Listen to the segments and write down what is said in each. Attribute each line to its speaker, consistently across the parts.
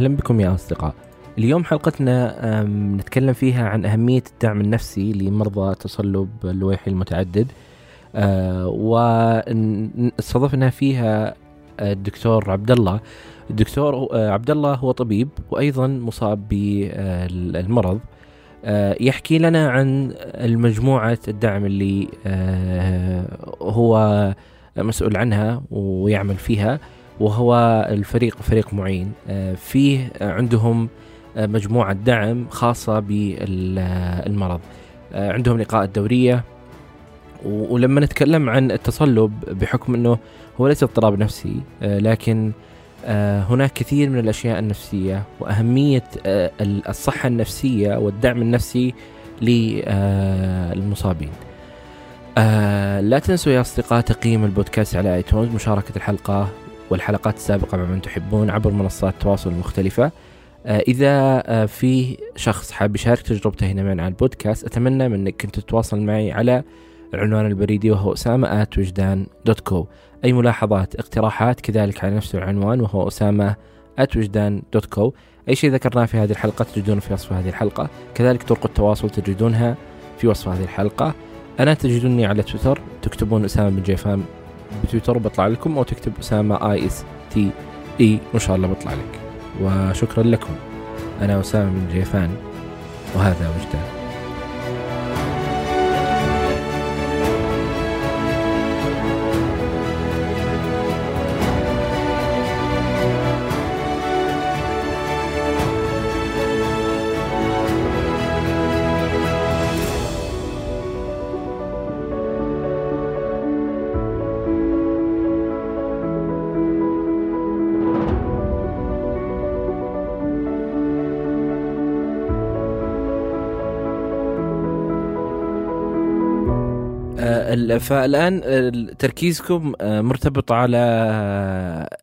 Speaker 1: أهلا بكم يا أصدقاء. اليوم حلقتنا نتكلم فيها عن أهمية الدعم النفسي لمرضى تصلب اللويحي المتعدد. آه، واستضفنا فيها الدكتور عبد الله الدكتور آه، عبد الله هو طبيب وأيضا مصاب بالمرض. يحكي لنا عن المجموعة الدعم اللي هو مسؤول عنها ويعمل فيها. وهو الفريق فريق معين. آه، فيه عندهم آه، مجموعة دعم خاصة بالمرض. آه، عندهم لقاء الدورية ولما نتكلم عن التصلب بحكم إنه هو ليس اضطراب نفسي لكن هناك كثير من الأشياء النفسية وأهمية الصحة النفسية والدعم النفسي للمصابين. لا تنسوا يا أصدقاء تقييم البودكاست على iTunes مشاركة الحلقة والحلقات السابقة مع من تحبون عبر منصات التواصل المختلفة آه، إذا آه، في شخص حاب يشارك تجربته هنا معنا على البودكاست أتمنى منك أن تتواصل معي على العنوان البريدي وهو أسامة at وجدان dot co أي ملاحظات اقتراحات كذلك على نفس العنوان وهو أسامة at وجدان dot co أي شيء ذكرناه في هذه الحلقة تجدونه في وصف هذه الحلقة. كذلك طرق التواصل تجدونها في وصف هذه الحلقة. أنا تجدوني على تويتر تكتبون أسامة بن جيفان بتويتر بطلع لكم أو تكتب أسامة ASTA وإن شاء الله بطلع لك. وشكرا لكم. أنا أسامة بن جيفان وهذا وجدان. فالآن تركيزكم آه، مرتبط على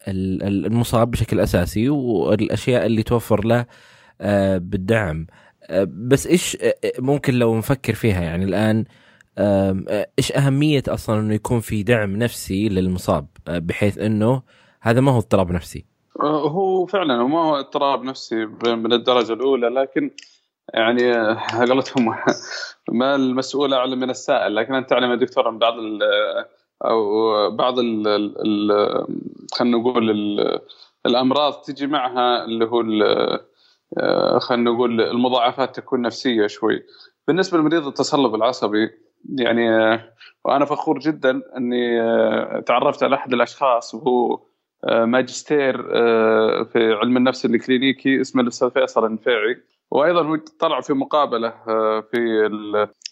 Speaker 1: المصاب بشكل أساسي والأشياء اللي توفر له آه، بالدعم. آه، بس إيش ممكن لو نفكر فيها يعني الآن إيش أهمية أصلا إنه يكون في دعم نفسي للمصاب؟ بحيث إنه هذا ما هو اضطراب نفسي.
Speaker 2: هو فعلا ما هو اضطراب نفسي من الدرجة الأولى لكن يعني قالتهم ما المسؤول اعلم من السائل لكن أنت تعلم يا دكتور أن بعض أو بعض ال خلينا نقول الأمراض تجي معها اللي هو خلينا نقول المضاعفات تكون نفسية شوي. بالنسبة لمريض التصلب العصبي يعني وأنا فخور جدا أني تعرفت على أحد الأشخاص وهو ماجستير في علم النفس الكلينيكي اسمه الأستاذ فيصل النفيعي وأيضا طلع في مقابلة آه، في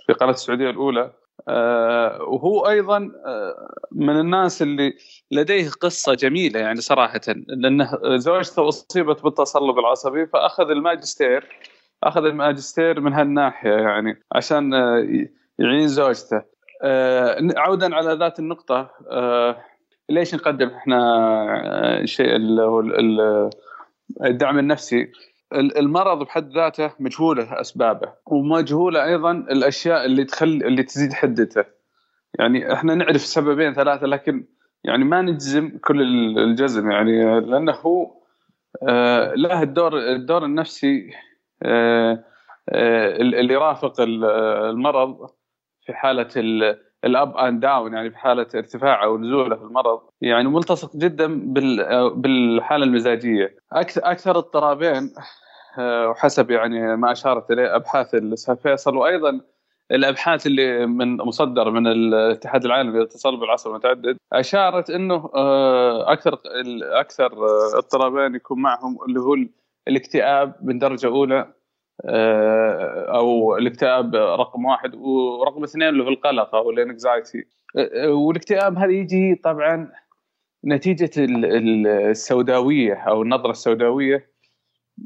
Speaker 2: في قناة السعودية الأولى. آه، وهو أيضا آه، من الناس اللي لديه قصة جميلة يعني صراحة لأنه زوجته اصيبت بالتصلب العصبي فأخذ الماجستير أخذ الماجستير من هالناحية يعني عشان يعين زوجته. عودا على ذات النقطة ليش نقدم إحنا شيء الدعم النفسي؟ المرض بحد ذاته مجهوله اسبابه ومجهوله أيضا الأشياء اللي تخلي اللي تزيد حدته. يعني إحنا نعرف سببين ثلاثة لكن يعني ما نجزم كل الجزم. يعني لأنه هو آه له الدور الدور النفسي آه آه اللي يرافق المرض في حالة ال up and down يعني في حالة ارتفاعه ونزوله في المرض. يعني ملتصق جدا بالحالة المزاجية. أكثر اضطرابين آه، وحسب يعني ما أشارت إليه أبحاث الأستاذ فيصل وأيضا الأبحاث اللي من مصدر من الاتحاد العالمي للتصلب العصبي المتعدد أشارت إنه آه، أكثر أكثر اضطرابين يكون معهم اللي هو الاكتئاب من درجة أولى. آه، أو الاكتئاب رقم واحد ورقم اثنين اللي هو القلق أو الانكزايتي والاكتئاب هذا يجي طبعا نتيجة السوداوية أو النظرة السوداوية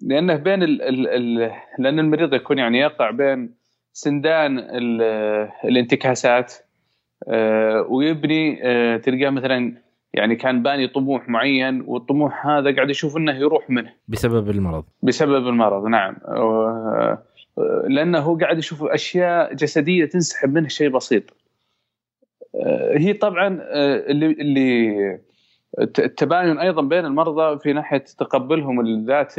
Speaker 2: لأنه بين ال ال ال لأن المريض يكون يعني يقع بين سندان الانتكاسات آه، ويبني آه، تلقاه مثلا يعني كان باني طموح معين والطموح هذا قاعد يشوف إنه يروح منه.
Speaker 1: بسبب المرض.
Speaker 2: بسبب المرض نعم. آه، لأنه هو قاعد يشوف أشياء جسدية تنسحب منه شيء بسيط. هي طبعا اللي اللي التباين أيضا بين المرضى في ناحية تقبلهم الذات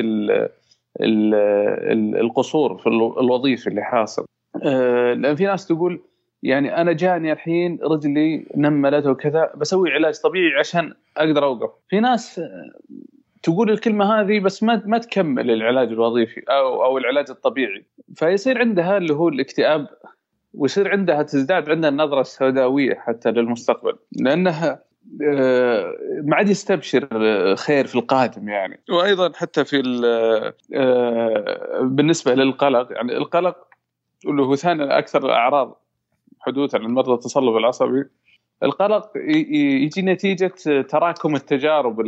Speaker 2: القصور في الوظيفي اللي حاصل. آه، لأن في ناس تقول يعني أنا جاني الحين رجلي نملت وكذا بسوي علاج طبيعي عشان أقدر أوقف. في ناس تقول الكلمة هذه بس ما ما تكمل العلاج الوظيفي أو أو العلاج الطبيعي. فيصير عندها اللي هو الاكتئاب ويصير عندها تزداد عندها النظرة السوداوية حتى للمستقبل. لأنها آه، ما عاد يستبشر خير في القادم يعني. وأيضا حتى في آه، بالنسبة للقلق يعني القلق اللي هو ثاني أكثر الاعراض حدوثا للمرضى التصلب العصبي. القلق يجي نتيجة تراكم التجارب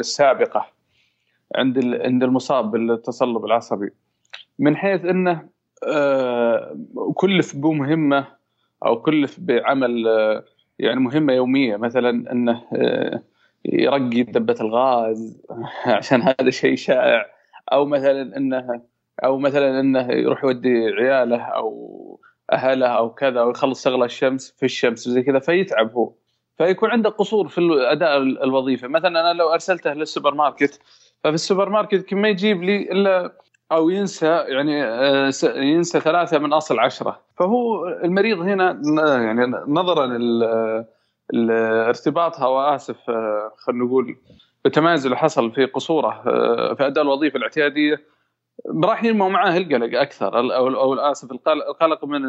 Speaker 2: السابقة عند عند المصاب بالتصلب العصبي. من حيث إنه آه، كلف بمهمة أو كلف بعمل آه، يعني مهمة يومية. مثلا إنه آه، يرقي دبة الغاز عشان هذا شيء شائع. أو مثلا إنه أو مثلا إنه يروح يودي عياله أو أهله أو كذا ويخلص شغلة الشمس في الشمس وزي كذا فيتعب هو. فيكون عنده قصور في الاداء الوظيفي مثلا أنا لو أرسلته للسوبر ماركت ففي السوبر ماركت ما يجيب لي إلا أو ينسى يعني آه، ينسى ثلاثة من أصل عشرة. فهو المريض هنا يعني نظرا لارتباطها واسف آه، خلينا نقول التمايز اللي حصل في قصوره آه، في أداء الوظيفة الاعتيادية راح ينمو معاه القلق أكثر. أو أو اسف القلق من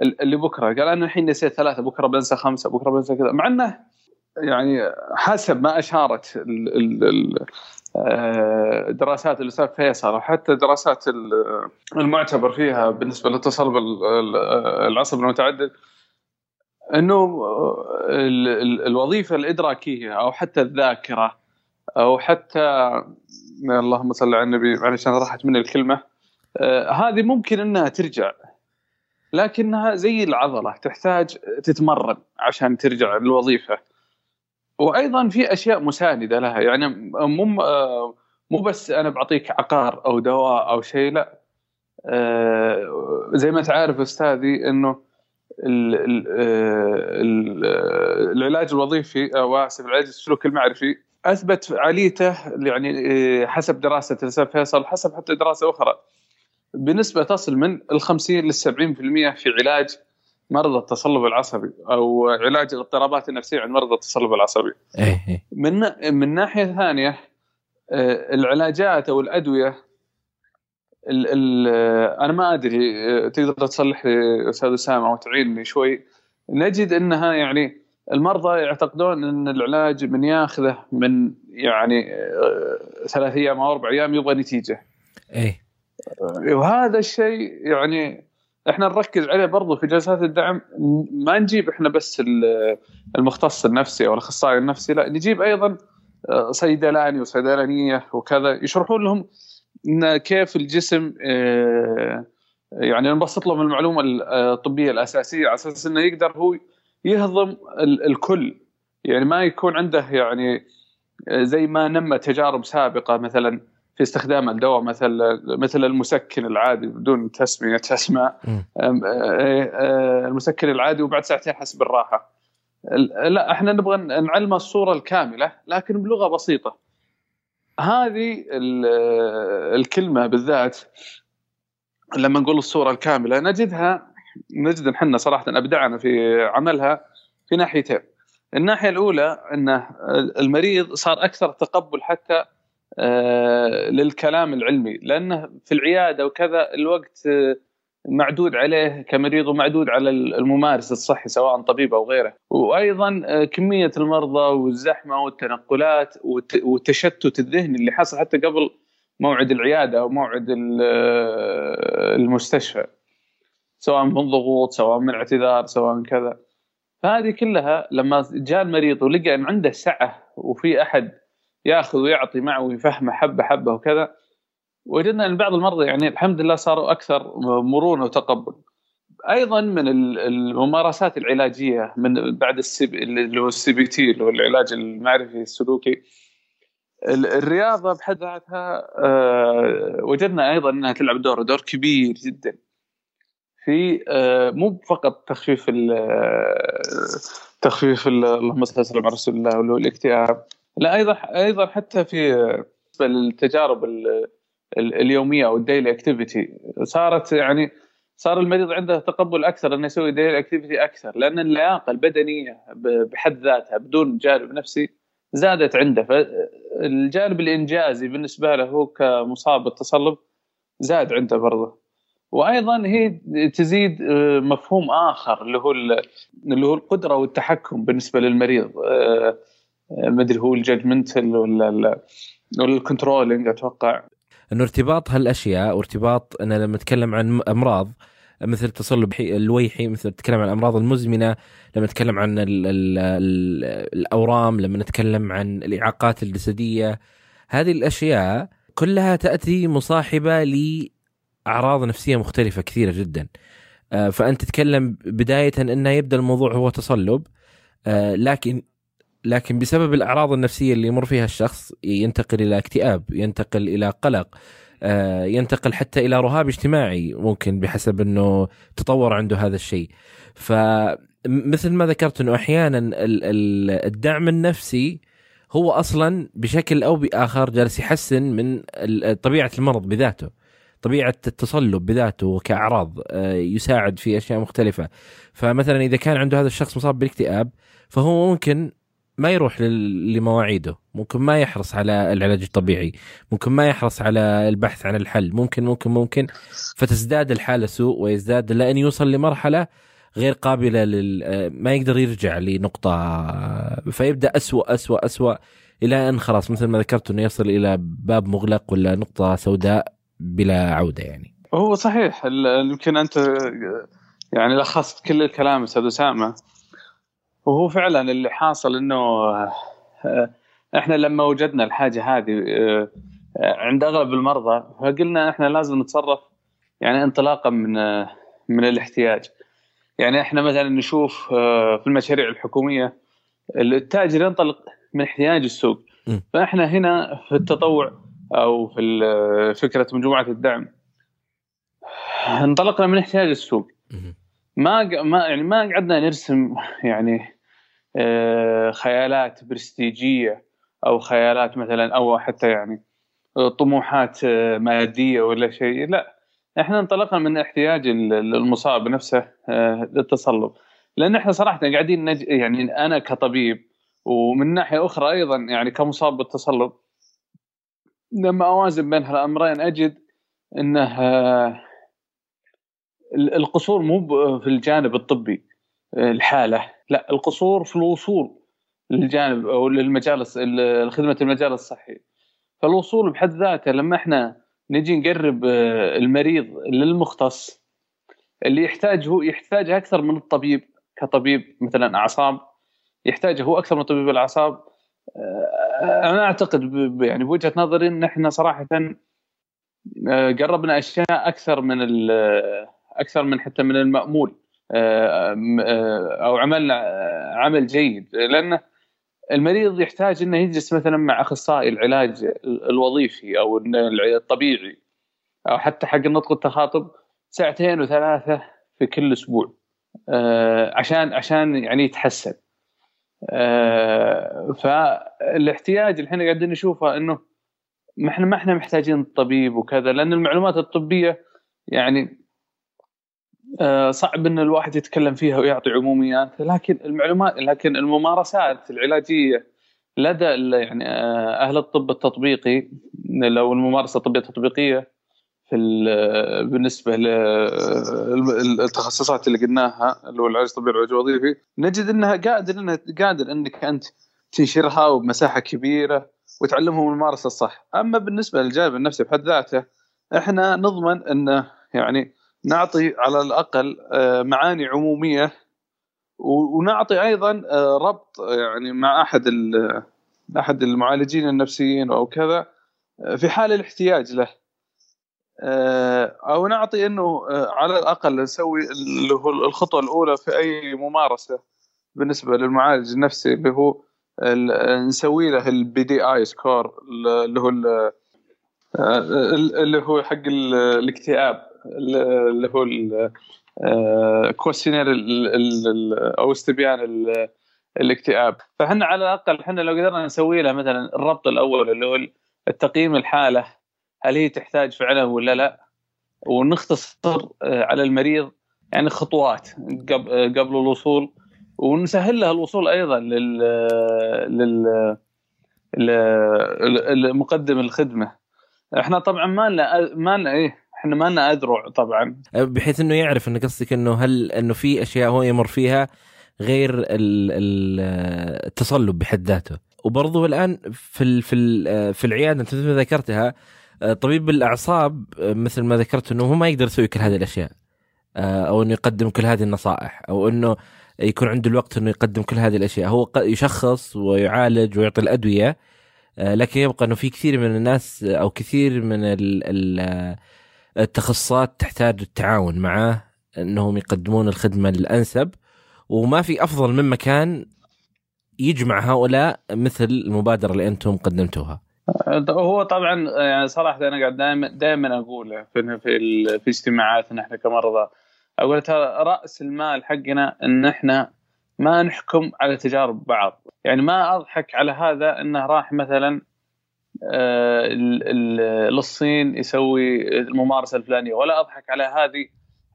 Speaker 2: اللي بكرة. قال أنا الحين نسيت ثلاثة بكرة بنسى خمسة بكرة بنسى كذا. مع إنه يعني حسب ما اشارت الدراسات آه، الاستاذ فيصل وحتى دراسات المعتبر فيها بالنسبة للتصلب العصبي المتعدد إنه الوظيفة الإدراكية أو حتى الذاكرة أو حتى اللهم صل على النبي معلش أنا راحت مني الكلمة. آه هذه ممكن إنها ترجع لكنها زي العضلة تحتاج تتمرن عشان ترجع للوظيفة. وأيضا في أشياء مساندة لها يعني مو آه مو بس أنا بعطيك عقار أو دواء أو شيء لا. آه زي ما تعرف أستاذي إنه آه، العلاج الوظيفي أو اسف العلاج السلوكي المعرفي أثبت فعاليته يعني آه، حسب دراسة الأستاذ فيصل حسب حتى دراسة أخرى بنسبة تصل من ال 50 لل 70% في علاج مرضى التصلب العصبي أو علاج الاضطرابات النفسية عند مرضى التصلب العصبي. إيه، إيه. من من ناحية ثانية آه، العلاجات أو الأدوية ال ال أنا ما أدري آه، تقدر تصلح لي أستاذ أسامة أو تعيني شوي نجد إنها يعني المرضى يعتقدون إن العلاج من ياخذه من يعني آه، ثلاث أيام أو أربع أيام يبغى نتيجة.
Speaker 1: إيه
Speaker 2: وهذا الشيء يعني إحنا نركز عليه برضو في جلسات الدعم ما نجيب إحنا بس المختص النفسي أو الأخصائي النفسي لا نجيب أيضا آه، صيدلاني وصيدلانية وكذا يشرحون لهم إن كيف الجسم آه، يعني نبسط لهم المعلومة الطبية الأساسية على أساس إنه يقدر هو يهضم الكل. يعني ما يكون عنده يعني زي ما نمى تجارب سابقة مثلا في استخدام الدواء مثل مثل المسكن العادي بدون تسمية اسماء المسكن العادي وبعد ساعتين حس بالراحة. لا إحنا نبغى نعلمه الصورة الكاملة لكن بلغة بسيطة. هذه الكلمة بالذات لما نقول الصورة الكاملة نجدها نجد إحنا صراحة أبدعنا في عملها في ناحيتين. الناحية الأولى إنه المريض صار أكثر تقبل حتى آه، للكلام العلمي لأنه في العيادة وكذا الوقت معدود عليه كمريض ومعدود على الممارس الصحي سواء طبيب أو غيره. وأيضا آه، كمية المرضى والزحمة والتنقلات والتشتت الذهني اللي حصل حتى قبل موعد العيادة أو موعد آه، المستشفى. سواء من ضغوط سواء من اعتذار سواء كذا. فهذه كلها لما جاء المريض ولقى إن عنده سعة وفي أحد يأخذ ويعطي معه ويفهمه حبة حبة وكذا وجدنا إن بعض المرضى يعني الحمد لله صاروا أكثر مرونة وتقبل. أيضا من الممارسات العلاجية من بعد السي BT اللي هو العلاج المعرفي السلوكي. الرياضة بحد ذاتها آه، وجدنا أيضا إنها تلعب دور دور كبير جدا. في آه، مو فقط تخفيف تخفيف اللهم صل على رسول الله واللي هو الاكتئاب. لا أيضا أيضا حتى في التجارب اليومية أو ال daily activity صارت يعني صار المريض عنده تقبل أكثر إنه يسوي daily activity أكثر لأن اللياقة البدنية بحد ذاتها بدون جانب نفسي زادت عنده. فالجانب الإنجازي بالنسبة له هو كمصاب بالتصلب زاد عنده برضه. وأيضا هي تزيد آه، مفهوم آخر اللي هو اللي هو القدرة والتحكم بالنسبة للمريض. آه، آه، ما أدري هو ال judgmental ولا ال controlling
Speaker 1: أتوقع. إنه ارتباط هالأشياء وارتباط أنا لما أتكلم عن أمراض مثل التصلب الويحي مثل نتكلم عن الأمراض المزمنة لما نتكلم عن ال ال ال الأورام لما نتكلم عن الإعاقات الجسدية هذه الأشياء كلها تأتي مصاحبة لاعراض نفسية مختلفة كثيرة جدا. آه، فأنت تتكلم بداية إنه يبدأ الموضوع هو تصلب. آه، لكن لكن بسبب الأعراض النفسية اللي يمر فيها الشخص ينتقل إلى اكتئاب ينتقل إلى قلق آه، ينتقل حتى إلى رهاب اجتماعي ممكن بحسب إنه تطور عنده هذا الشيء. فمثل ما ذكرت إنه أحيانا الدعم النفسي هو أصلا بشكل أو بآخر جالس يحسن من طبيعة المرض بذاته. طبيعة التصلب بذاته كأعراض آه، يساعد في أشياء مختلفة. فمثلا إذا كان عنده هذا الشخص مصاب بالاكتئاب فهو ممكن ما يروح لمواعيده. ممكن ما يحرص على العلاج الطبيعي. ممكن ما يحرص على البحث عن الحل. ممكن ممكن ممكن. فتزداد الحالة سوء ويزداد لأن يوصل لمرحلة غير قابلة لل ما يقدر يرجع لنقطة فيبدأ أسوأ أسوأ أسوأ إلى أن خلاص مثل ما ذكرت أنه يصل إلى باب مغلق ولا نقطة سوداء. بلا عودة يعني.
Speaker 2: هو صحيح يمكن أنت يعني لخصت كل الكلام أستاذ أسامة. وهو فعلا اللي حاصل إنه آه، إحنا لما وجدنا الحاجة هذه آه، عند أغلب المرضى فقلنا إحنا لازم نتصرف يعني انطلاقا من آه، من الاحتياج. يعني إحنا مثلا نشوف في المشاريع الحكومية التاجر ينطلق من احتياج السوق. فإحنا هنا في التطوع أو في فكرة مجموعة الدعم. انطلقنا من احتياج السوق. ما ما يعني ما قعدنا نرسم يعني آه، خيالات برستيجية أو خيالات مثلا أو حتى يعني طموحات آه، مادية ولا شيء. لا إحنا انطلقنا من احتياج المصاب نفسه آه، للتصلب لأن إحنا صراحة قاعدين نج... يعني أنا كطبيب ومن ناحية أخرى أيضا يعني كمصاب بالتصلب لما أوازن بين هالامرين أجد إنه القصور مو في الجانب الطبي الحالة. لا القصور في الوصول للجانب أو للمجال خدمه المجال الصحي. فالوصول بحد ذاته لما إحنا نجي نقرب آه، المريض للمختص اللي يحتاج هو يحتاج أكثر من الطبيب كطبيب مثلا أعصاب يحتاجه هو أكثر من طبيب الأعصاب آه، أنا أعتقد يعني بوجهة نظري إن إحنا صراحة آه، قربنا أشياء أكثر من أكثر من حتى من المأمول آه، آه، أو عملنا عمل جيد. لأن المريض يحتاج إنه يجلس مثلا مع أخصائي العلاج الوظيفي أو الطبيعي أو حتى حق النطق والتخاطب ساعتين وثلاثة في كل أسبوع آه، عشان عشان يعني يتحسن. فالاحتياج اللي إحنا قاعدين نشوفه إنه ما إحنا ما إحنا محتاجين طبيب وكذا لأن المعلومات الطبية يعني آه، صعب إن الواحد يتكلم فيها ويعطي عموميات لكن المعلومات لكن الممارسات العلاجية لدى يعني آه، أهل الطب التطبيقي لو الممارسة الطبية التطبيقيه في بالنسبة للتخصصات اللي قلناها اللي هو العلاج الطبيعي والعلاج الوظيفي نجد إنها قادر إنها قادر إنك أنت تنشرها وبمساحة كبيرة وتعلمهم الممارسة الصح، أما بالنسبة للجانب النفسي بحد ذاته إحنا نضمن انه يعني نعطي على الأقل آه، معاني عمومية ونعطي أيضا آه، ربط يعني مع أحد أحد المعالجين النفسيين أو كذا آه، في حال الاحتياج له. أو نعطي إنه على الأقل نسوي اللي هو الخطوة الأولى في أي ممارسة بالنسبة للمعالج النفسي اللي هو نسوي له ال BDI score اللي هو اللي هو حق الاكتئاب اللي هو ال questionnaire آه، أو استبيان الاكتئاب. فاحنا على الأقل إحنا لو قدرنا نسوي لها مثلا الربط الأول اللي هو التقييم الحالة هل هي تحتاج فعلا ولا لا؟ ونختصر آه، على المريض يعني خطوات قبل الوصول ونسهل لها الوصول أيضا لل لل لمقدم الخدمة. إحنا طبعا ما لنا ما لنا إيه إحنا ما لنا أذرع طبعا.
Speaker 1: بحيث إنه يعرف إنه قصدك إنه هل إنه في أشياء هو يمر فيها غير التصلب بحد ذاته. وبرضه الآن في في في العيادة أنت ذكرتها طبيب الأعصاب مثل ما ذكرت إنه هو ما يقدر يسوي كل هذه الأشياء أو إنه يقدم كل هذه النصائح أو إنه يكون عنده الوقت إنه يقدم كل هذه الأشياء هو يشخص ويعالج ويعطي الأدوية لكن يبقى إنه في كثير من الناس أو كثير من التخصصات تحتاج التعاون معه إنهم يقدمون الخدمة الأنسب وما في أفضل من مكان يجمع هؤلاء مثل المبادرة اللي أنتم قدمتوها.
Speaker 2: هو طبعا يعني صراحة أنا قاعد دائما دائما أقوله في في, في اجتماعاتنا إحنا كمرضى أقول ترى رأس المال حقنا إن إحنا ما نحكم على تجارب بعض. يعني ما أضحك على هذا إنه راح مثلا آه، للصين يسوي الممارسة الفلانية ولا أضحك على هذه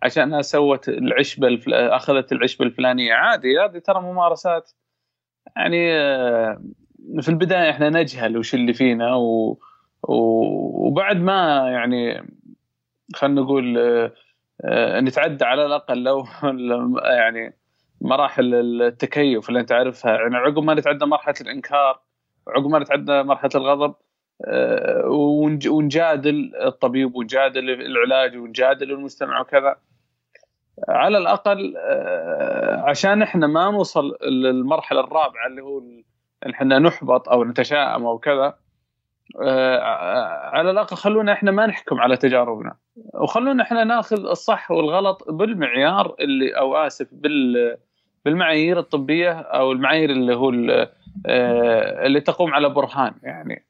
Speaker 2: عشان سوت العشبه الفل... أخذت العشبه الفلانية. عادي هذه ترى ممارسات. يعني آه، في البداية إحنا نجهل وش اللي فينا و... وبعد ما يعني خلينا نقول آه، نتعدى على الأقل لو يعني مراحل التكيف اللي انت عارفها يعني عقب ما نتعدى مرحلة الإنكار وعقب ما نتعدى مرحلة الغضب آه، ونجادل الطبيب ونجادل العلاج ونجادل المجتمع وكذا. على الأقل آه، عشان إحنا ما نوصل للمرحلة الرابعة اللي هو إحنا نحبط أو نتشائم أو كذا آه، على الأقل خلونا إحنا ما نحكم على تجاربنا. وخلونا إحنا ناخذ الصح والغلط بالمعيار اللي أو آسف بال بالمعايير الطبية أو المعايير اللي هو اللي تقوم على برهان يعني.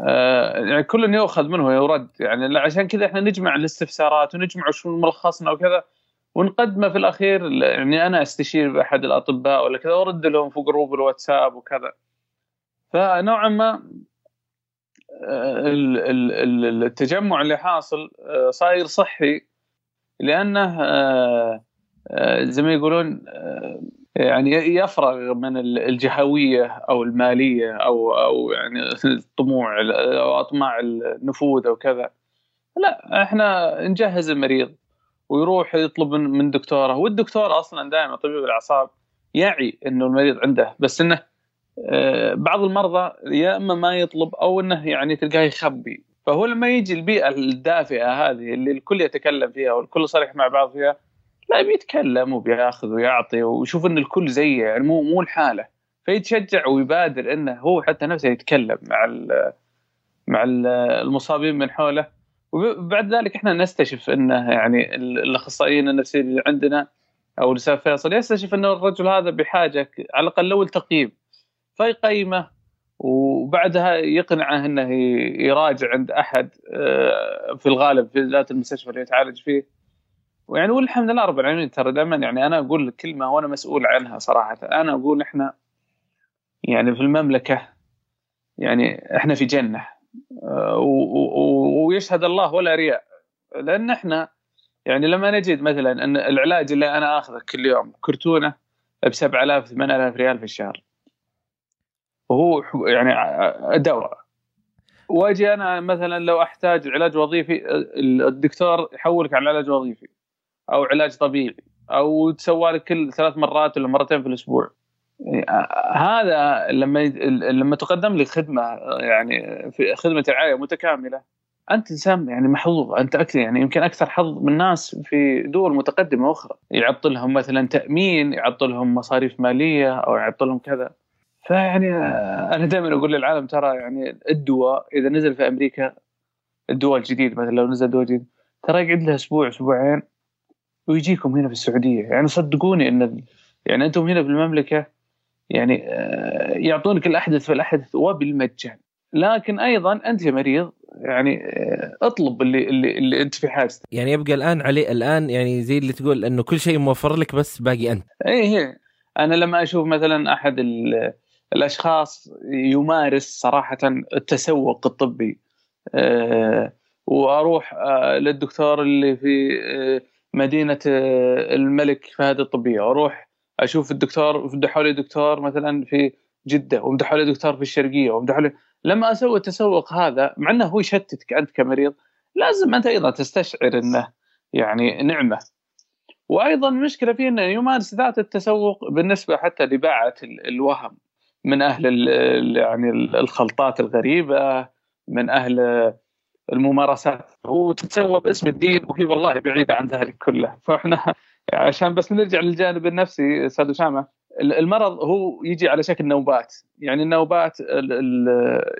Speaker 2: آه، يعني كل يؤخذ منه يرد يعني عشان كذا إحنا نجمع الاستفسارات ونجمع شو ملخصنا وكذا. ونقدمه في الأخير يعني أنا أستشير احد الأطباء ولا كذا وأرد لهم في جروب الواتساب وكذا. فنوعا ما آه، التجمع اللي حاصل آه، صاير صحي لأنه زي ما يقولون يعني يفرغ من الجهوية أو المالية أو أو يعني الطموع أو أطماع النفوذ أو كذا. لا إحنا نجهز المريض. ويروح يطلب من دكتوره. والدكتور أصلا دائما طبيب الأعصاب يعي إنه المريض عنده بس إنه آه، بعض المرضى يا إما ما يطلب أو إنه يعني تلقاه يخبي. فهو لما يجي البيئة الدافئة هذه اللي الكل يتكلم فيها والكل صريح مع بعض فيها لا بيتكلم وبياخذ ويعطي ويشوف إن الكل زيه يعني مو مو الحاله فيتشجع ويبادر إنه هو حتى نفسه يتكلم مع مع المصابين من حوله. وبعد ذلك إحنا نستشف إنه يعني الأخصائيين النفسيين اللي عندنا أو الاستاذ فيصل يستشف انه الرجل هذا بحاجة على الأقل لو التقييم فيقيمه وبعدها يقنعه إنه يراجع عند أحد آه، في الغالب في ذات المستشفى اللي يتعالج فيه. ويعني والحمد لله رب العالمين ترى دائما يعني أنا أقول كلمة وأنا مسؤول عنها صراحة. أنا أقول إحنا يعني في المملكة يعني إحنا في جنة. ويشهد الله ولا رياء. لأن إحنا يعني لما نجد مثلا أن العلاج اللي أنا آخذه كل يوم كرتونة ب 7000 8000 ريال في الشهر. وهو يعني دواء وأجي أنا مثلا لو أحتاج علاج وظيفي الدكتور يحولك على علاج وظيفي أو علاج طبيعي أو تسوى لك كل ثلاث مرات ولا مرتين في الأسبوع. هذا لما لما تقدم لك خدمة يعني في خدمة رعاية متكاملة أنت إنسان يعني محظوظ أنت أكثر يعني يمكن أكثر حظ من ناس في دول متقدمة أخرى يعطلهم لهم مثلا تأمين يعطلهم لهم مصاريف مالية أو يعطلهم لهم كذا. فيعني أنا دائما أقول للعالم ترى يعني الدواء إذا نزل في أمريكا الدواء الجديد مثلا لو نزل دواء جديد ترى يقعد له أسبوع أسبوعين ويجيكم هنا في السعودية. يعني صدقوني إن يعني أنتم هنا في المملكة يعني آه، يعطونك الأحدث فالاحدث وبالمجان. لكن أيضا أنت كمريض يعني آه، اطلب اللي اللي, اللي أنت في حاجته
Speaker 1: يعني يبقى الآن علي الآن يعني زي اللي تقول إنه كل شيء موفر لك بس باقي أنت.
Speaker 2: إي هي. أنا لما أشوف مثلا أحد الأشخاص يمارس صراحة التسوق الطبي أه وأروح أه للدكتور اللي في أه مدينة أه الملك فهد الطبية وأروح أشوف الدكتور ومدحوا لي دكتور مثلا في جدة ومدحوا لي دكتور في الشرقية ومدحوا لي لما أسوي التسوق هذا مع إنه هو يشتتك أنت كمريض لازم أنت أيضا تستشعر إنه يعني نعمة. وأيضا المشكلة فيه إنه يمارس ذات التسوق بالنسبة حتى لباعة الوهم. من أهل يعني الخلطات الغريبة من أهل الممارسات. هو تتسوى باسم الدين وهي والله بعيدة عن ذلك كله. فإحنا عشان بس نرجع للجانب النفسي أستاذ أسامة. المرض هو يجي على شكل نوبات. يعني النوبات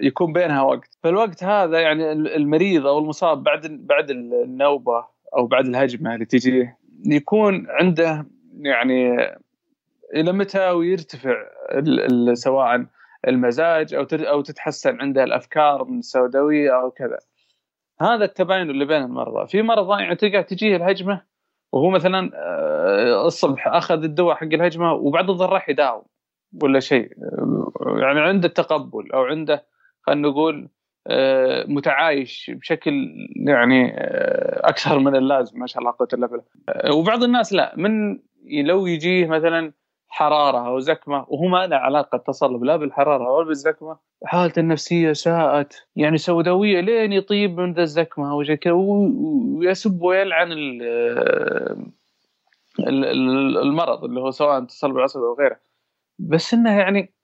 Speaker 2: يكون بينها وقت. فالوقت هذا يعني المريض أو المصاب بعد بعد النوبة أو بعد الهجمة اللي تجيه يكون عنده يعني إلى متى ويرتفع سواء المزاج أو أو تتحسن عنده الأفكار من السوداوية أو كذا. هذا التباين اللي بين المرضى. في مرضى يعني تلقى تجيه الهجمة وهو مثلا آه، الصبح أخذ الدواء حق الهجمة وبعد الظهر راح يداوم ولا شيء. يعني عنده تقبل أو عنده خلينا نقول آه، متعايش بشكل يعني آه، أكثر من اللازم ما شاء الله قوة إلا بالله. وبعض الناس لا من لو يجيه مثلا حرارة أو زكمة وهو ما له علاقة تصلب لا بالحرارة ولا بالزكمة. حالته النفسية ساءت يعني سوداوية لين يطيب من ذا الزكمة أو كذا ويسب ويلعن المرض اللي هو سواء تصلب العصبي أو غيره. بس إنه يعني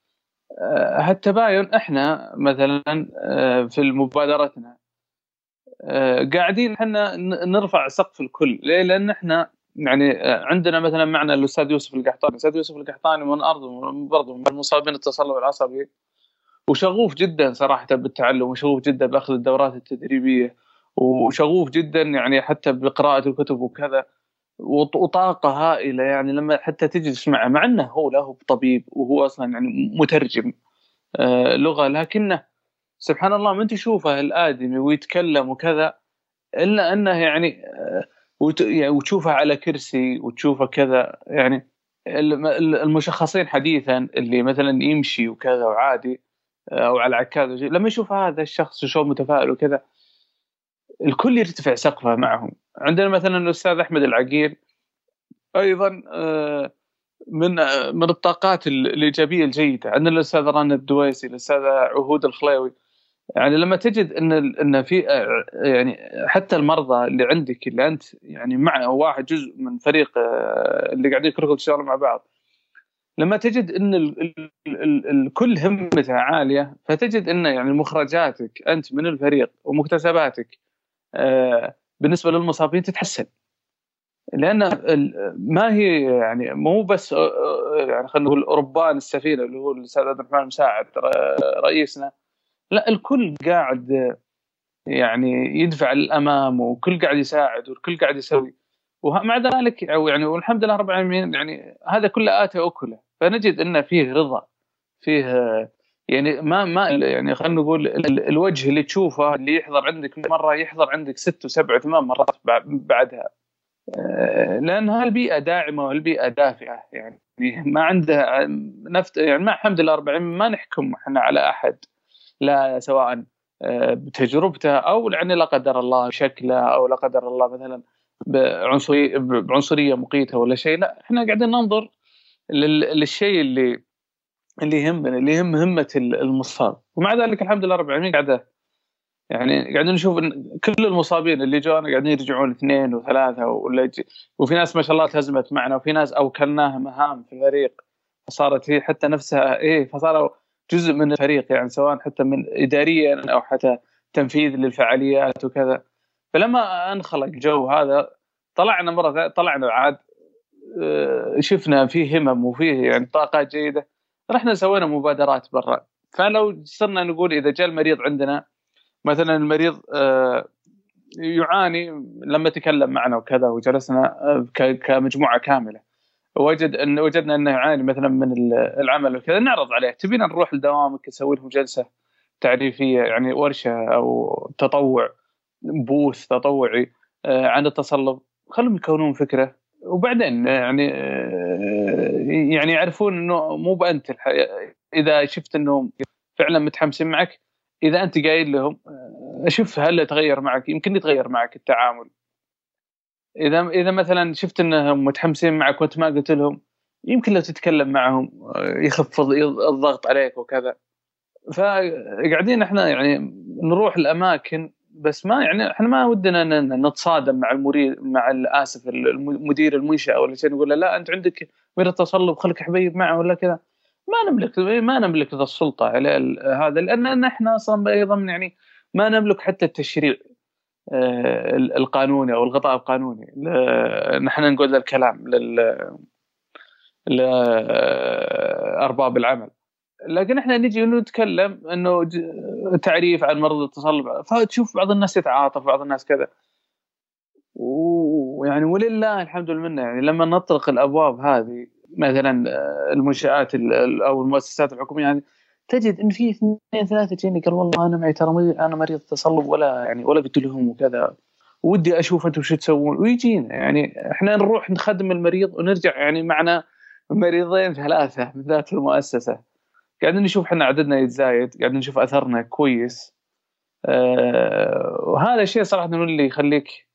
Speaker 2: آه، هالتباين إحنا مثلا آه، في مبادرتنا آه، قاعدين إحنا نرفع سقف الكل. ليه؟ لأن إحنا يعني عندنا مثلا معنا الاستاذ يوسف القحطاني، الاستاذ يوسف القحطاني من أرض برضه من المصابين التصلب العصبي وشغوف جدا صراحة بالتعلم وشغوف جدا بأخذ الدورات التدريبية وشغوف جدا يعني حتى بقراءة الكتب وكذا وطاقة هائلة يعني لما حتى تجلس معه مع إنه هو له طبيب وهو أصلا يعني مترجم آه لغة لكنه سبحان الله من تشوفه الآدمي ويتكلم وكذا إلا أنه يعني آه يعني وتشوفه على كرسي وتشوفه كذا يعني المشخصين حديثا اللي مثلا يمشي وكذا وعادي آه، أو على عكاز لما يشوف هذا الشخص شلون متفائل وكذا الكل يرتفع سقفه معهم. عندنا مثلا الأستاذ أحمد العقيل أيضا آه، من آه، من الطاقات الإيجابية الجيدة. عندنا الأستاذ رنا الدويسي الأستاذ عهود الخليوي. يعني لما تجد إن إن في يعني حتى المرضى اللي عندك اللي أنت يعني مع واحد جزء من فريق اللي قاعدين كلكم تشتغلوا مع بعض لما تجد إن ال ال ال كل همته عالية فتجد إن يعني مخرجاتك أنت من الفريق ومكتسباتك آه، بالنسبة للمصابين تتحسن. لأن ما هي يعني مو بس آه، آه، يعني خلينا نقول ربان السفينة اللي هو الأستاذ عبد الرحمن المساعد رئيسنا لا الكل قاعد يعني يدفع للامام وكل قاعد يساعد والكل قاعد يسوي. ومع ذلك يعني والحمد لله رب العالمين يعني هذا كله اتى أكله. فنجد ان فيه رضا فيه يعني ما ما يعني خلينا نقول الوجه اللي تشوفه اللي يحضر عندك مرة يحضر عندك ست وسبع ثمان مرات بعدها. آه، لأن هالبيئة داعمة والبيئة دافئه يعني ما عنده نفت يعني ما الحمد لله 40 ما نحكم إحنا على أحد. لا سواء آه، بتجربته أو يعني لا قدر الله شكله أو لا قدر الله مثلا بعنصريه بعنصرية مقيتة ولا شيء لا إحنا قاعدين ننظر للشيء اللي اللي يهمنا اللي يهم همة المصاب. ومع ذلك الحمد لله رب العالمين قاعدة يعني قاعدين نشوف كل المصابين اللي جونا قاعدين يرجعون اثنين وثلاثة ولا وفي ناس ما شاء الله تهزمت معنا وفي ناس أوكلناها مهام في الفريق فصارت هي حتى نفسها إيه فصاروا جزء من الفريق يعني سواء حتى من اداريا أو حتى تنفيذ للفعاليات وكذا. فلما انخلق جو هذا طلعنا مرة طلعنا عاد آه، شفنا فيه همم وفيه يعني طاقات جيدة. رحنا سوينا مبادرات برا. فلو صرنا نقول إذا جاء المريض عندنا مثلا المريض آه، يعاني لما تكلم معنا وكذا وجلسنا آه، كمجموعة كاملة. وجد أن وجدنا أنه يعاني مثلا من العمل وكذا نعرض عليه. تبينا نروح لدوامك نسوي لهم جلسة تعريفية يعني ورشة أو تطوع بوث تطوعي عن التصلب. خلهم يكونون فكرة. وبعدين يعني يعني يعرفون إنه مو بأنت إذا شفت إنهم فعلا متحمسين معك إذا أنت قايل لهم أشوف هل تغير معك يمكن يتغير معك التعامل. اذا إذا مثلا شفت إنهم متحمسين معك وأنت ما قلت لهم يمكن لو تتكلم معهم يخفض الضغط عليك وكذا. فقاعدين إحنا يعني نروح الأماكن بس ما يعني إحنا ما ودنا نتصادم مع المريد مع اسف المدير المنشأة ولا شيء نقول له لا أنت عندك مريض تصلب خليك حبيب معه ولا كذا. ما نملك ما نملك ذا السلطة على هذا لأن إحنا أصلا أيضا يعني ما نملك حتى التشريع. القانوني أو الغطاء القانوني. نحن نقول الكلام لل لأرباب العمل. لكن إحنا نجي نتكلم إنه تعريف عن مرض التصلب فتشوف بعض الناس يتعاطف بعض الناس كذا. ويعني ولله الحمد لله يعني لما نطلق الأبواب هذه مثلا المنشآت أو المؤسسات الحكومية يعني تجد إن في اثنين ثلاثة جيني قال والله أنا معي ترى أنا مريض تصلب ولا يعني ولا قلت لهم وكذا. ودي أشوف أنتم شو تسوون. ويجينا. يعني إحنا نروح نخدم المريض ونرجع يعني معنا مريضين ثلاثة من ذات المؤسسة. قاعدين نشوف إحنا عددنا يتزايد قاعدين نشوف أثرنا كويس. أه وهذا الشيء صراحة اللي يخليك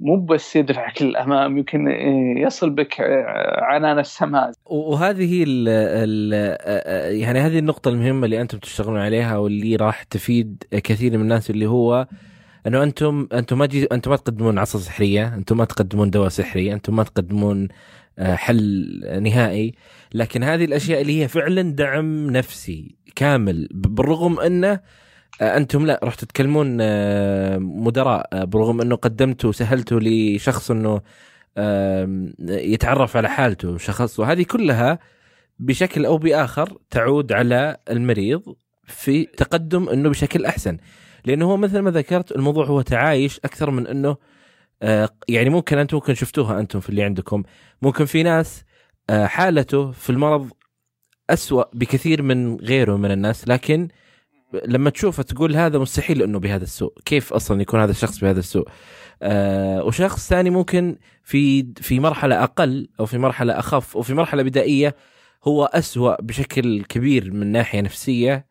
Speaker 2: مو بس يدفعك للامام يمكن يصل بك عنان السماء.
Speaker 1: وهذه ال ال يعني هذه النقطة المهمة اللي أنتم تشتغلون عليها واللي راح تفيد كثير من الناس اللي هو إنه أنتم أنتم ما جي أنتم ما تقدمون عصا سحرية، أنتم ما تقدمون دواء سحري، أنتم ما تقدمون آه، حل نهائي، لكن هذه الأشياء اللي هي فعلا دعم نفسي كامل بالرغم إنه أنتم لا رحتوا تتكلمون آه، مدراء آه، برغم إنه قدمتوا وسهلتوا لشخص إنه يتعرف على حالته شخص. وهذه كلها بشكل أو بآخر تعود على المريض في تقدم إنه بشكل أحسن. لأنه هو مثل ما ذكرت الموضوع هو تعايش أكثر من إنه يعني ممكن أنتم ممكن شفتوها أنتم في اللي عندكم. ممكن في ناس حالته في المرض أسوأ بكثير من غيره من الناس. لكن لما تشوفه تقول هذا مستحيل إنه بهذا السوء. كيف أصلا يكون هذا الشخص بهذا السوء؟ آه وشخص ثاني ممكن في في مرحلة أقل أو في مرحلة أخف أو في مرحلة بدائية هو أسوأ بشكل كبير من ناحية نفسية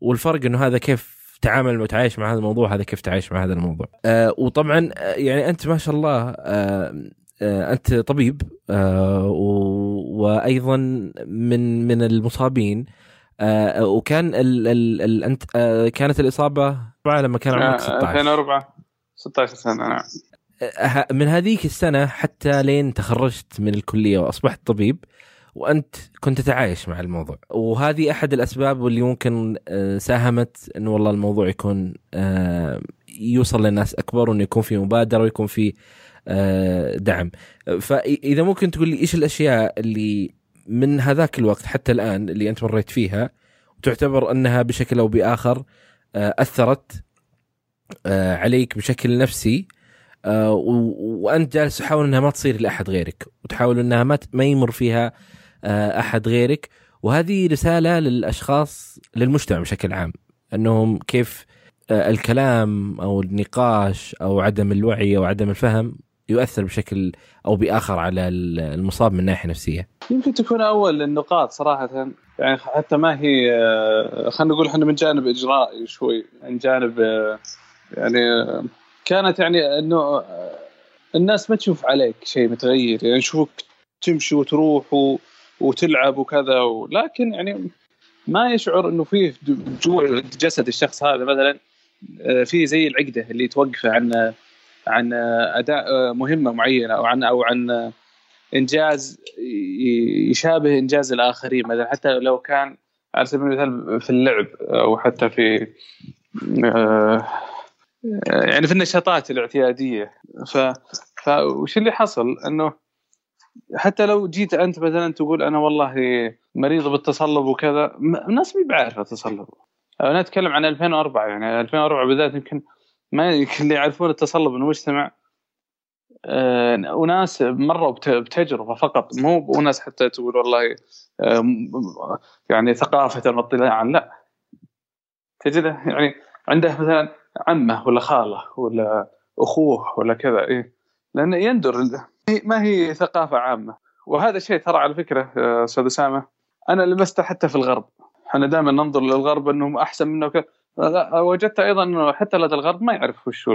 Speaker 1: والفرق إنه هذا كيف تعامل وتعايش مع هذا الموضوع هذا كيف تعايش مع هذا الموضوع. آه وطبعا آه، يعني أنت ما شاء الله آه آه أنت طبيب آه وأيضا من من المصابين. آه وكان ال ال ال أنت آه كانت الإصابة لما كان عمرك 16
Speaker 2: 2004 16 سنة نعم.
Speaker 1: آه، من هذيك السنة حتى لين تخرجت من الكلية وأصبحت طبيب وأنت كنت تتعايش مع الموضوع. وهذه أحد الأسباب واللي ممكن آه، ساهمت انه والله الموضوع يكون آه، يوصل للناس أكبر وإنه يكون في مبادرة ويكون في دعم. فاذا ممكن تقول لي إيش الأشياء اللي من هذاك الوقت حتى الآن اللي أنت مريت فيها وتعتبر أنها بشكل أو بآخر آه، أثرت آه، عليك بشكل نفسي آه، وأنت جالس تحاول إنها ما تصير لأحد غيرك وتحاول إنها ما ما يمر فيها أحد غيرك. وهذه رسالة للأشخاص للمجتمع بشكل عام أنهم كيف الكلام أو النقاش أو عدم الوعي أو عدم الفهم يؤثر بشكل أو بآخر على المصاب من ناحية نفسية؟
Speaker 2: يمكن تكون أول النقاط صراحة يعني حتى ما هي آه، خلينا نقول إحنا من جانب إجرائي شوي من جانب آه، يعني آه، كانت يعني إنه الناس ما تشوف عليك شيء متغير يعني يشوفك تمشي وتروح وتلعب وكذا ولكن يعني ما يشعر إنه فيه جوع جسد الشخص هذا مثلا في زي العقدة اللي توقفه عن عن أداء مهمة معينة أو عن أو عن إنجاز يشابه إنجاز الآخرين. مثلا حتى لو كان على سبيل المثال في اللعب أو حتى في آه، يعني في النشاطات الاعتيادية. ف فوش اللي حصل؟ إنه حتى لو جيت أنت مثلا تقول أنا والله مريض بالتصلب وكذا الناس ما بعارفه تصلب أنا أتكلم عن 2004 يعني 2004 بالذات يمكن ما اللي يعرفون التصلب المجتمع آه، وناس مروا بتجربة فقط. مو وناس حتى تقول والله آه، يعني ثقافة واطلاعا لا تجده يعني عنده مثلا عمه ولا خالة ولا أخوه ولا كذا إيه. لأنه يندر ما هي ثقافة عامة. وهذا الشيء ترى على فكرة أستاذ أسامة أنا لمسته حتى في الغرب. إحنا دائما ننظر للغرب إنهم أحسن منا وكذا. وجدت أيضا إنه حتى لدى الغرب ما يعرف وش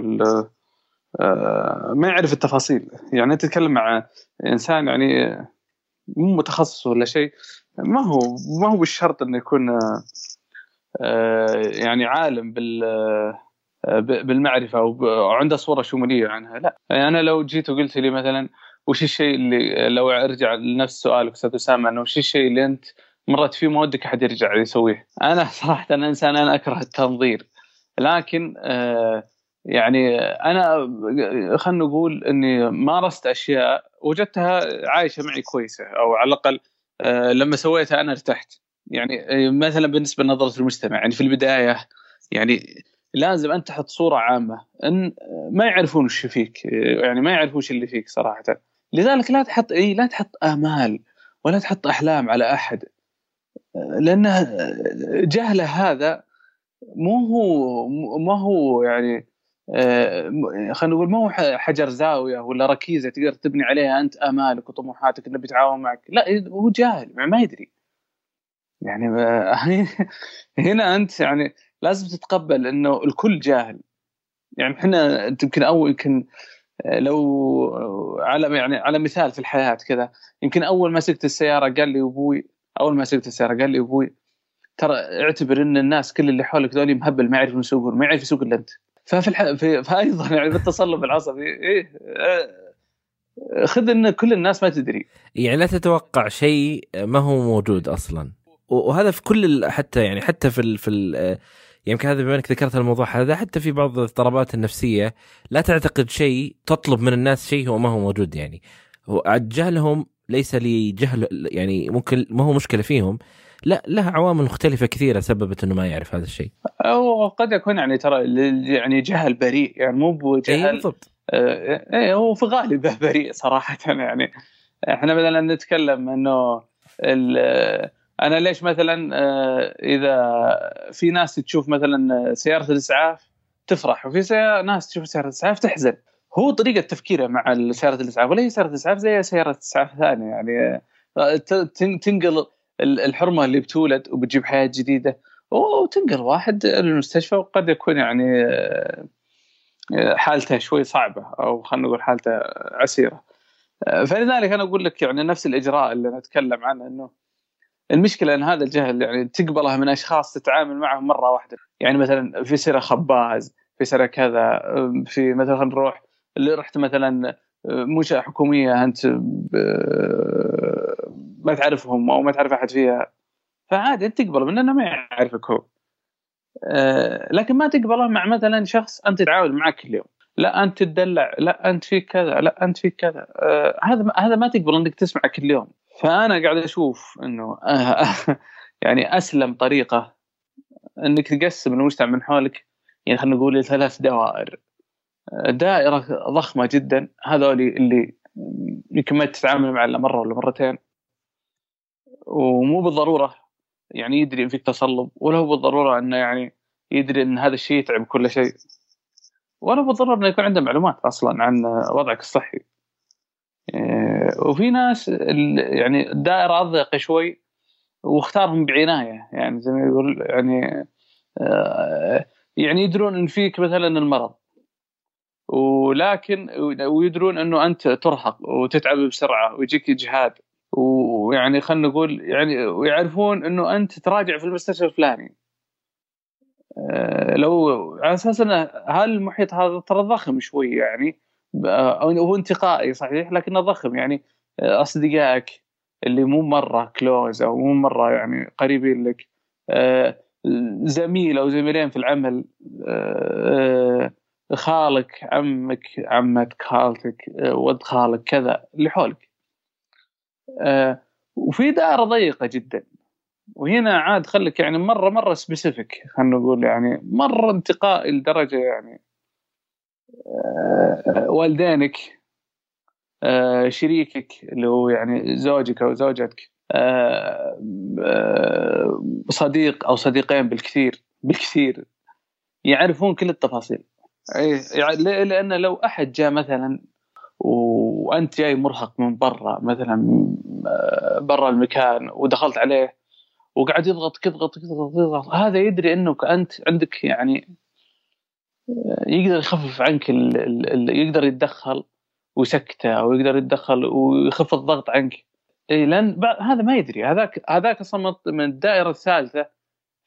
Speaker 2: آه، ما يعرف التفاصيل. يعني انت تتكلم مع إنسان يعني مو متخصص ولا شيء ما هو ما هو بالشرط إنه يكون آه، يعني عالم بال آه، بالمعرفة وعنده صورة شمولية عنها. لا. يعني أنا لو جيت وقلت لي مثلا وش الشيء اللي لو أرجع لنفس سؤالك أستاذ أسامة إنه وش الشيء اللي أنت مرت فيه ما ودك احد يرجع يسويه. أنا صراحة أنا إنسان أنا أكره التنظير. لكن آه يعني أنا خلينا نقول إني مارست أشياء وجدتها عايشة معي كويسة أو على الأقل آه لما سويتها أنا ارتحت. يعني آه، مثلا بالنسبة لنظرة المجتمع يعني في البداية يعني لازم أنت تحط صورة عامة. إن ما يعرفون وش فيك يعني ما يعرفون وش اللي فيك صراحة. لذلك لا تحط إي لا تحط آمال ولا تحط أحلام على أحد. لأن جهله هذا مو هو ما هو يعني آه، خلينا نقول ما هو حجر زاوية ولا ركيزة تقدر تبني عليها أنت آمالك وطموحاتك إنه بيتعاون معك. لا هو جاهل ما يدري. يعني هنا أنت يعني لازم تتقبل إنه الكل جاهل. يعني إحنا يمكن أول يمكن آه، لو على يعني على مثال في الحياة كذا يمكن أول ما سكت السيارة قال لي أبوي أول ما سكت السيارة قال لي أبوي ترى اعتبر إن الناس كل اللي حولك ذولي مهبل ما يعرفون يسوقون ما يعرف يسوق إلا أنت. ففي الح... في... فايضا يعني بالتصلب العصبي إيه آه، خذ إن كل الناس ما تدري.
Speaker 1: يعني لا تتوقع شيء ما هو موجود أصلا. وهذا في كل حتى يعني حتى في ال... في ال... يمكن هذا بما إنك ذكرت الموضوع هذا حتى في بعض الاضطرابات النفسية لا تعتقد شيء تطلب من الناس شيء هو ما هو موجود يعني. جهلهم ليس لجهل يعني ممكن ما هو مشكلة فيهم. لا لها عوامل مختلفة كثيرة سببت إنه ما يعرف هذا الشيء.
Speaker 2: أو قد يكون يعني ترى يعني جهل بريء يعني مو بجهل
Speaker 1: اي بالضبط.
Speaker 2: إيه هو في غالبه بريء صراحة يعني. إحنا مثلا نتكلم إنه أنا ليش مثلا آه، إذا في ناس تشوف مثلا سيارة الإسعاف تفرح وفي ناس تشوف سيارة الإسعاف تحزن. هو طريقة تفكيره مع سيارة الإسعاف ولا هي سيارة الإسعاف زي سيارة إسعاف ثانية يعني آه، تنقل الحرمة اللي بتولد وبتجيب حياة جديدة. وتنقل واحد للمستشفى وقد يكون يعني آه، حالته شوي صعبة أو خلينا نقول حالته عسيرة. فلذلك أنا أقول لك يعني نفس الإجراء اللي نتكلم عنه إنه المشكلة إن هذا الجهل يعني تقبله من أشخاص تتعامل معهم مرة واحدة. يعني مثلا في سيره خباز في سيره كذا في مثلا نروح اللي رحت مثلا منشاه حكومية أنت ما تعرفهم أو ما تعرف أحد فيها. فعادي أنت تقبل من أنه ما يعرفك هو. أه، لكن ما تقبله مع مثلا شخص أنت تتعامل معه كل يوم. لا أنت تدلع لا أنت فيك كذا لا أنت فيك كذا. هذا هذا ما تقبل إنك تسمع كل يوم. فأنا قاعد أشوف إنه يعني أسلم طريقة إنك تقسم المجتمع من حولك. يعني خلينا نقول ثلاث دوائر. دائرة ضخمة جدا. هذول اللي يمكن ما تتعامل معه إلا مرة ولا مرتين. ومو بالضرورة يعني يدري إن فيك تصلب ولا هو بالضرورة إنه يعني يدري إن هذا الشيء يتعب كل شيء. ولا بالضرورة إنه يكون عنده معلومات أصلا عن وضعك الصحي. إيه، وفي ناس يعني الدائرة أضيق شوي واختارهم بعناية. يعني زي ما يقول يعني آه، يعني يدرون إن فيك مثلا المرض. ولكن ويدرون انه انت ترهق وتتعب بسرعة ويجيك اجهاد. ويعني خلينا نقول يعني ويعرفون انه انت تراجع في المستشفى الفلاني. آه، لو على أساس انه هل المحيط هذا ترى ضخم شوي يعني؟ هو انتقائي صحيح لكنه ضخم يعني. آه، أصدقائك اللي مو مرة كلوز أو مو مرة يعني قريبين لك. آه، زميل أو زميلين في العمل. خالك عمك عمتك خالتك ولد خالك كذا اللي حولك. آه، وفي دائرة ضيقة جدا. وهنا عاد خليك يعني مرة مرة سبيسيفيك خلينا نقول يعني مرة انتقائي لدرجة يعني آه، والدينك آه، شريكك اللي هو يعني زوجك أو زوجتك صديق أو صديقين بالكثير بالكثير يعرفون كل التفاصيل. اي يعني لأن لو أحد جاء مثلا وأنت جاي مرهق من برا مثلا آه، برا المكان ودخلت عليه وقاعد يضغط يضغط يضغط يضغط هذا يدري إنك أنت عندك يعني آه، يقدر يخفف عنك ال ال ال يقدر يتدخل ويسكته أو يقدر يتدخل ويخفف الضغط عنك. اي لأن هذا ما يدري هذاك هذاك أصلا من الدائرة الثالثة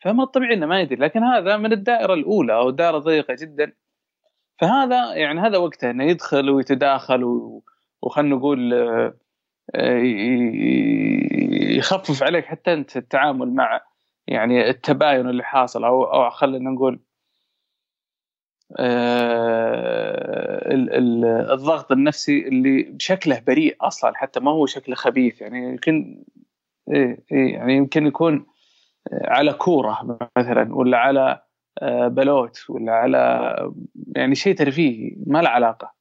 Speaker 2: فما الطبيعي إنه ما يدري لكن هذا من الدائرة الأولى أو الدائرة ضيقة جدا. فهذا يعني هذا وقته إنه يدخل ويتداخل وخلنا نقول آه، يخفف عليك حتى أنت التعامل مع يعني التباين اللي حاصل أو أو خلينا نقول آه، الضغط النفسي اللي بشكله بريء أصلا حتى ما هو شكله خبيث. يعني يمكن إيه إيه يعني يمكن يكون على كورة مثلا ولا على آه، بلوت ولا على يعني شيء ترفيهي ما له علاقة.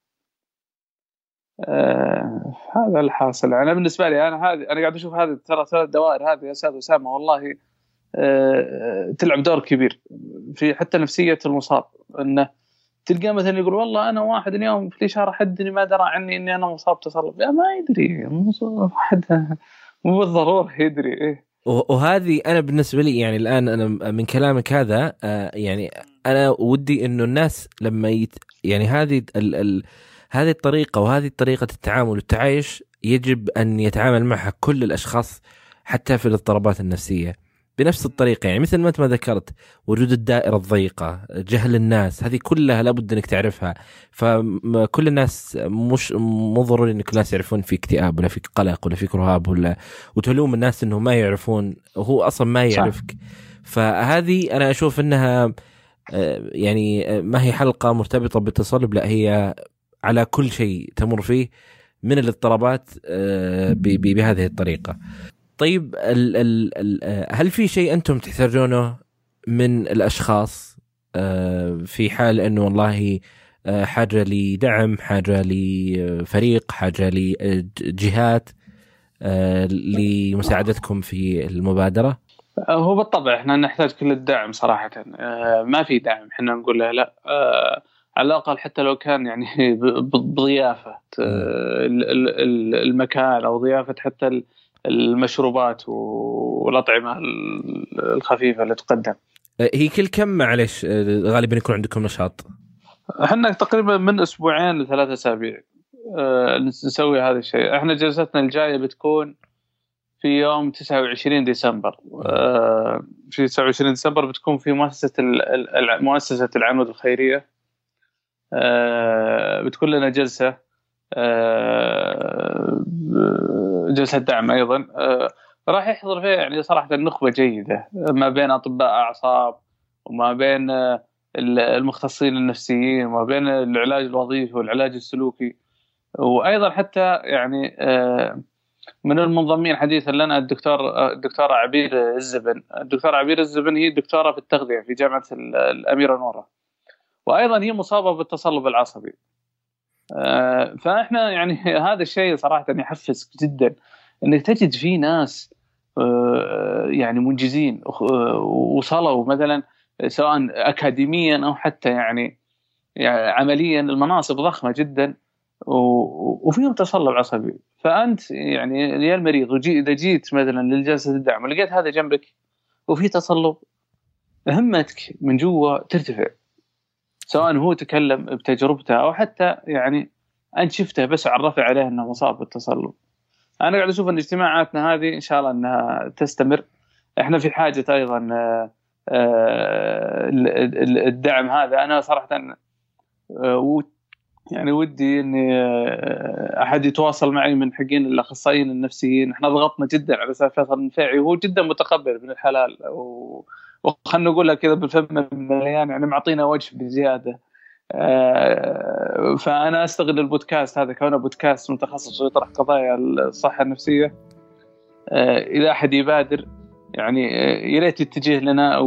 Speaker 2: آه هذا الحاصل. أنا بالنسبة لي أنا هذه أنا قاعد أشوف هذه ترى ثلاث دوائر هذه يا أستاذ أسامة والله آه تلعب دور كبير في حتى نفسية المصاب. إنه تلقى مثلا يقول والله أنا واحد اليوم في الإشارة حدني ما درى عني إني أنا مصاب تصلب ما يدري مو مو بالضرورة يدري إيه.
Speaker 1: وهذه أنا بالنسبة لي يعني الآن أنا من كلامك هذا آه، يعني أنا ودي إنه الناس لما يت يعني هذه ال ال هذه الطريقة وهذه طريقة التعامل والتعايش يجب أن يتعامل معها كل الأشخاص حتى في الاضطرابات النفسية. بنفس الطريقة. يعني مثل ما انت ما ذكرت وجود الدائرة الضيقة جهل الناس هذه كلها لابد انك تعرفها. فكل الناس مش مو ضروري ان كل الناس يعرفون في اكتئاب ولا في قلق ولا في رهاب ولا وتلوم الناس انه ما يعرفون. وهو أصلا ما يعرفك. صح. فهذه أنا أشوف إنها آه، يعني ما هي حلقة مرتبطة بالتصلب لا هي على كل شيء تمر فيه من الاضطرابات آه، بهذه الطريقة. طيب ال ال ال هل في شيء أنتم تحتاجونه من الأشخاص؟ آه، في حال أنه والله آه، حاجة لدعم حاجة لفريق حاجة لجهات آه، لمساعدتكم في المبادرة؟
Speaker 2: هو بالطبع إحنا نحتاج كل الدعم صراحة. ما في دعم إحنا نقول له لا. على الأقل حتى لو كان يعني بضيافة المكان أو ضيافة حتى المشروبات والأطعمة الخفيفة اللي تقدم.
Speaker 1: أه، هي كل كم معلش أه، غالبا يكون عندكم نشاط؟
Speaker 2: إحنا تقريبا من أسبوعين لثلاث أسابيع أه نسوي هذا الشيء، إحنا جلستنا الجاية بتكون في يوم 29 ديسمبر أه في 29 ديسمبر بتكون في مؤسسة مؤسسة العنود الخيرية أه بتكون لنا جلسة جلسة دعم أيضا آه، راح يحضر فيها يعني صراحة نخبة جيدة ما بين أطباء أعصاب وما بين آه، المختصين النفسيين وما بين العلاج الوظيفي والعلاج السلوكي وأيضا حتى يعني آه، من المنضمين حديثا لنا الدكتور الدكتوره عبير الزبن، الدكتوره عبير الزبن هي دكتورة في التغذية في جامعة الأميرة نوره. وأيضا هي مصابة بالتصلب العصبي. آه، فاحنا يعني هذا الشيء صراحة يحفز جدا إنك تجد في ناس آه، يعني منجزين آه، وصلوا مثلا سواء اكاديميا أو حتى يعني, يعني عمليا المناصب ضخمة جدا وفيهم تصلب عصبي فأنت يعني يا المريض إذا جيت مثلا للجلسة الدعم ولقيت هذا جنبك وفي تصلب همتك من جوا ترتفع. سواء هو تكلم بتجربته أو حتى يعني أنت شفته بس عرفت عليه إنه مصاب بالتصلب. أنا قاعد أشوف إن اجتماعاتنا هذه إن شاء الله إنها تستمر. إحنا في حاجة أيضا آه، آه، الدعم هذا أنا صراحة آه، يعني ودي إني أحد يتواصل معي من حقين الأخصائيين النفسيين إحنا ضغطنا جدا على أستاذ فيصل النفيعي وهو جدا متقبل من الحلال و... وخلنا نقولها كذا بالفم المليان يعني معطينا وجه بزيادة. آه، فأنا أستغل البودكاست هذا كونه بودكاست متخصص ويطرح قضايا الصحة النفسية. آه، إذا أحد يبادر يعني آه، يا ريت يتجه لنا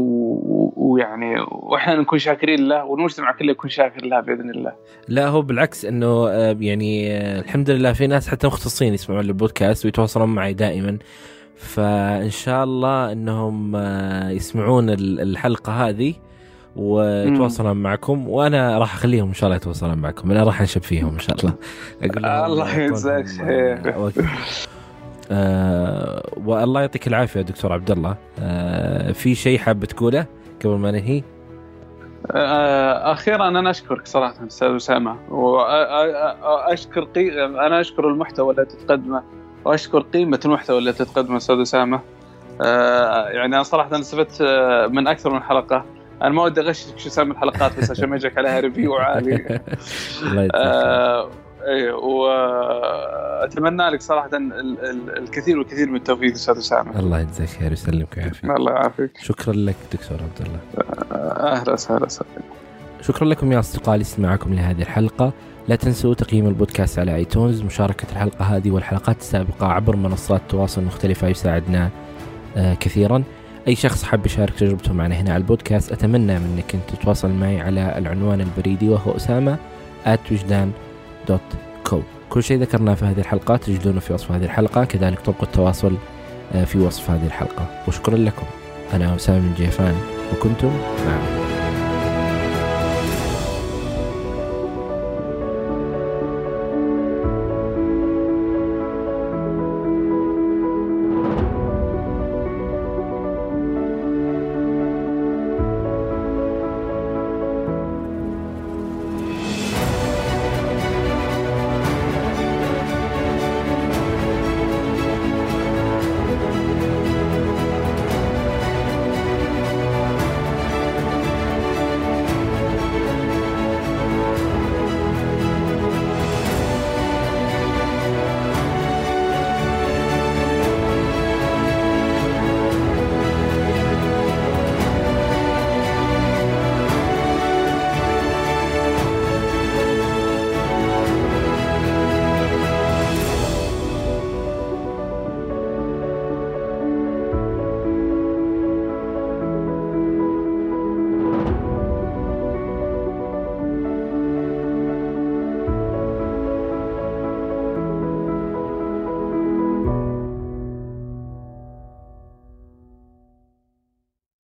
Speaker 2: ويعني وإحنا نكون شاكرين له والمجتمع كله يكون شاكر له بإذن الله.
Speaker 1: لا هو بالعكس إنه يعني الحمد لله في ناس حتى مختصين يسمعون البودكاست ويتواصلون معي دائما. فإن شاء الله إنهم آه، يسمعون الحلقة هذه ويتواصلون معكم. وأنا راح أخليهم إن شاء الله يتواصلون معكم. أنا راح أنشب فيهم إن شاء الله.
Speaker 2: أقول لهم الله يجزاك خير.
Speaker 1: آه والله يعطيك العافية دكتور عبد الله. آه في شيء حاب تقوله قبل ما ننهي؟
Speaker 2: آه أخيرا أنا أشكرك صراحة أستاذ أسامة. واشكر قي... أنا أشكر المحتوى الذي تقدمه. واشكر قيمة المحتوى التي تقدمه أستاذ أسامة. آه يعني أنا صراحة استفدت آه، من أكثر من حلقة. أنا ما ودي اغشك شو اسامي الحلقات بس عشان ما يجيك عليها ريفيو عالي الله آه إيه واتمنى لك صراحة الكثير والكثير من التوفيق أستاذ أسامة.
Speaker 1: الله يجزاك خير ويسلمك ويعافيك.
Speaker 2: الله يعافيك.
Speaker 1: شكرا لك دكتور عبد الله.
Speaker 2: أهلا وسهلا.
Speaker 1: شكرا لكم يا اصدقائي لاستماعكم لهذه الحلقة. لا تنسوا تقييم البودكاست على آيتونز مشاركة الحلقة هذه والحلقات السابقة عبر منصات التواصل المختلفه يساعدنا آه، كثيرا. أي شخص حاب يشارك تجربته معنا هنا على البودكاست أتمنى منك ان تتواصل معي على العنوان البريدي وهو أسامة وجدان دوت كو كل شيء ذكرناه في هذه الحلقات تجدونه في وصف هذه الحلقة كذلك طرق التواصل آه، في وصف هذه الحلقة. وشكرا لكم. أنا أسامة من جيفان وكنتم معنا.